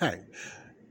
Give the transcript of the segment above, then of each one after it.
Hey.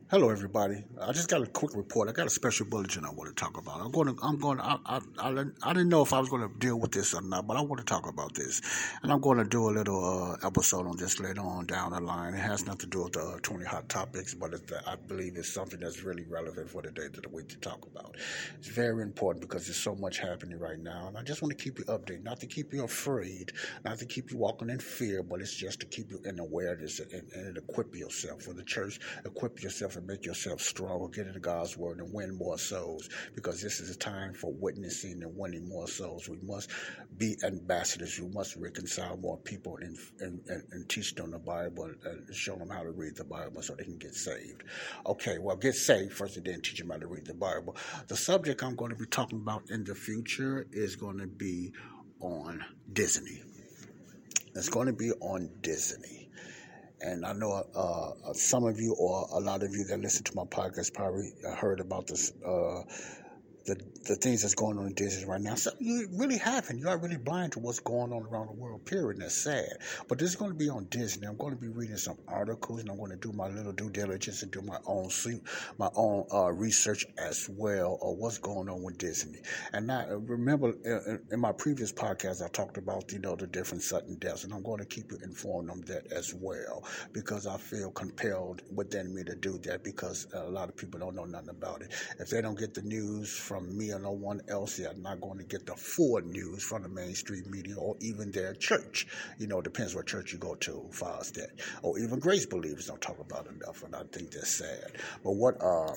Hello, everybody. I just got a quick report. I got a special bulletin I want to talk about. I'm going to, I'm going to, I, I, I, didn't know if I was going to deal with this or not, but I want to talk about this. And I'm going to do a little uh, episode on this later on down the line. It has nothing to do with the uh, 20 hot topics, but I believe it's something that's really relevant for the day the week to talk about. It's very important because there's so much happening right now. And I just want to keep you updated, not to keep you afraid, not to keep you walking in fear, but it's just to keep you in awareness and, and equip yourself. For the church, equip yourself and make yourself stronger, get into God's word and win more souls because this is a time for witnessing and winning more souls. We must be ambassadors. We must reconcile more people and, and, and, and teach them the Bible and show them how to read the Bible so they can get saved. Okay, well, get saved first and then teach them how to read the Bible. The subject I'm going to be talking about in the future is going to be on Disney. It's going to be on Disney. And I know uh, some of you or a lot of you that listen to my podcast probably heard about this uh, the the things that's going on in Disney right now. So you really haven't. You are really blind to what's going on around the world. Period. And that's sad. But this is going to be on Disney. I'm going to be reading some articles, and I'm going to do my little due diligence and do my own my own uh, research as well of what's going on with Disney. And I uh, remember in, in my previous podcast, I talked about you know the different sudden deaths, and I'm going to keep you informed on that as well because I feel compelled within me to do that because a lot of people don't know nothing about it. If they don't get the news from from me or no one else. They're not going to get the full news from the mainstream media or even their church. You know, depends what church you go to, far as that. Or even grace believers don't talk about enough, and I think that's sad. But what uh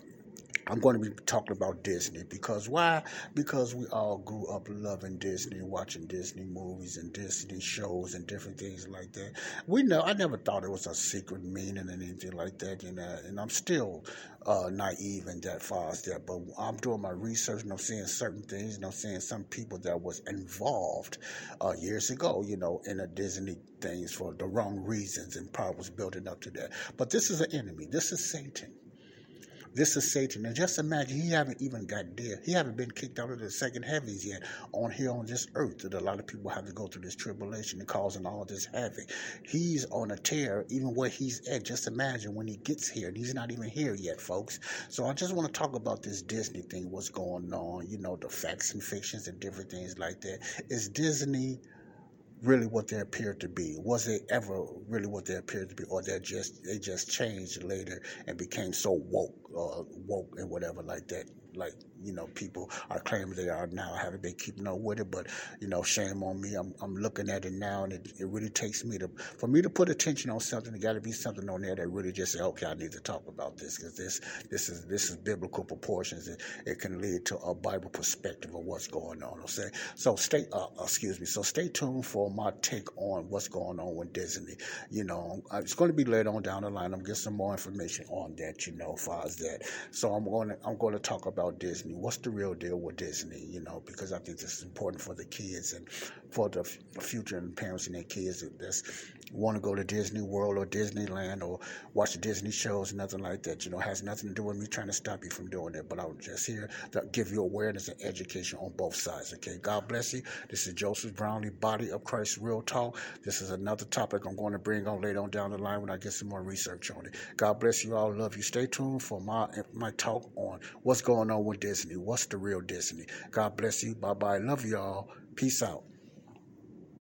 I'm going to be talking about Disney because why? Because we all grew up loving Disney, watching Disney movies and Disney shows and different things like that. We know I never thought it was a secret meaning and anything like that, you know. And I'm still uh, naive in that far as that. But I'm doing my research and I'm seeing certain things and I'm seeing some people that was involved uh, years ago, you know, in a Disney things for the wrong reasons and probably was building up to that. But this is an enemy. This is Satan. This is Satan. And just imagine he haven't even got there. He haven't been kicked out of the second heavens yet on here on this earth that a lot of people have to go through this tribulation and causing all this havoc. He's on a tear even where he's at. Just imagine when he gets here. And he's not even here yet, folks. So I just want to talk about this Disney thing, what's going on, you know, the facts and fictions and different things like that. Is Disney really what they appeared to be? Was they ever really what they appeared to be, or they just they just changed later and became so woke, uh, woke and whatever like that? Like you know, people are claiming they are now. I haven't been keeping up with it, but you know, shame on me. I'm I'm looking at it now, and it, it really takes me to for me to put attention on something. There got to be something on there that really just say, okay, I need to talk about this because this this is this is biblical proportions. It, it can lead to a Bible perspective of what's going on. Okay, so stay uh, excuse me. So stay tuned for my take on what's going on with Disney. You know, it's going to be later on down the line. I'm getting some more information on that. You know, far as that. So I'm going to I'm going to talk about Disney Disney? What's the real deal with Disney? You know, because I think this is important for the kids and for the future and parents and their kids that want to go to Disney World or Disneyland or watch the Disney shows, nothing like that. You know, has nothing to do with me trying to stop you from doing it. But I'm just here to give you awareness and education on both sides. Okay, God bless you. This is Joseph Brownlee, Body of Christ Real Talk. This is another topic I'm going to bring on later on down the line when I get some more research on it. God bless you all. Love you. Stay tuned for my my talk on what's going on with Disney. What's the real Disney? God bless you. Bye bye. Love y'all. Peace out.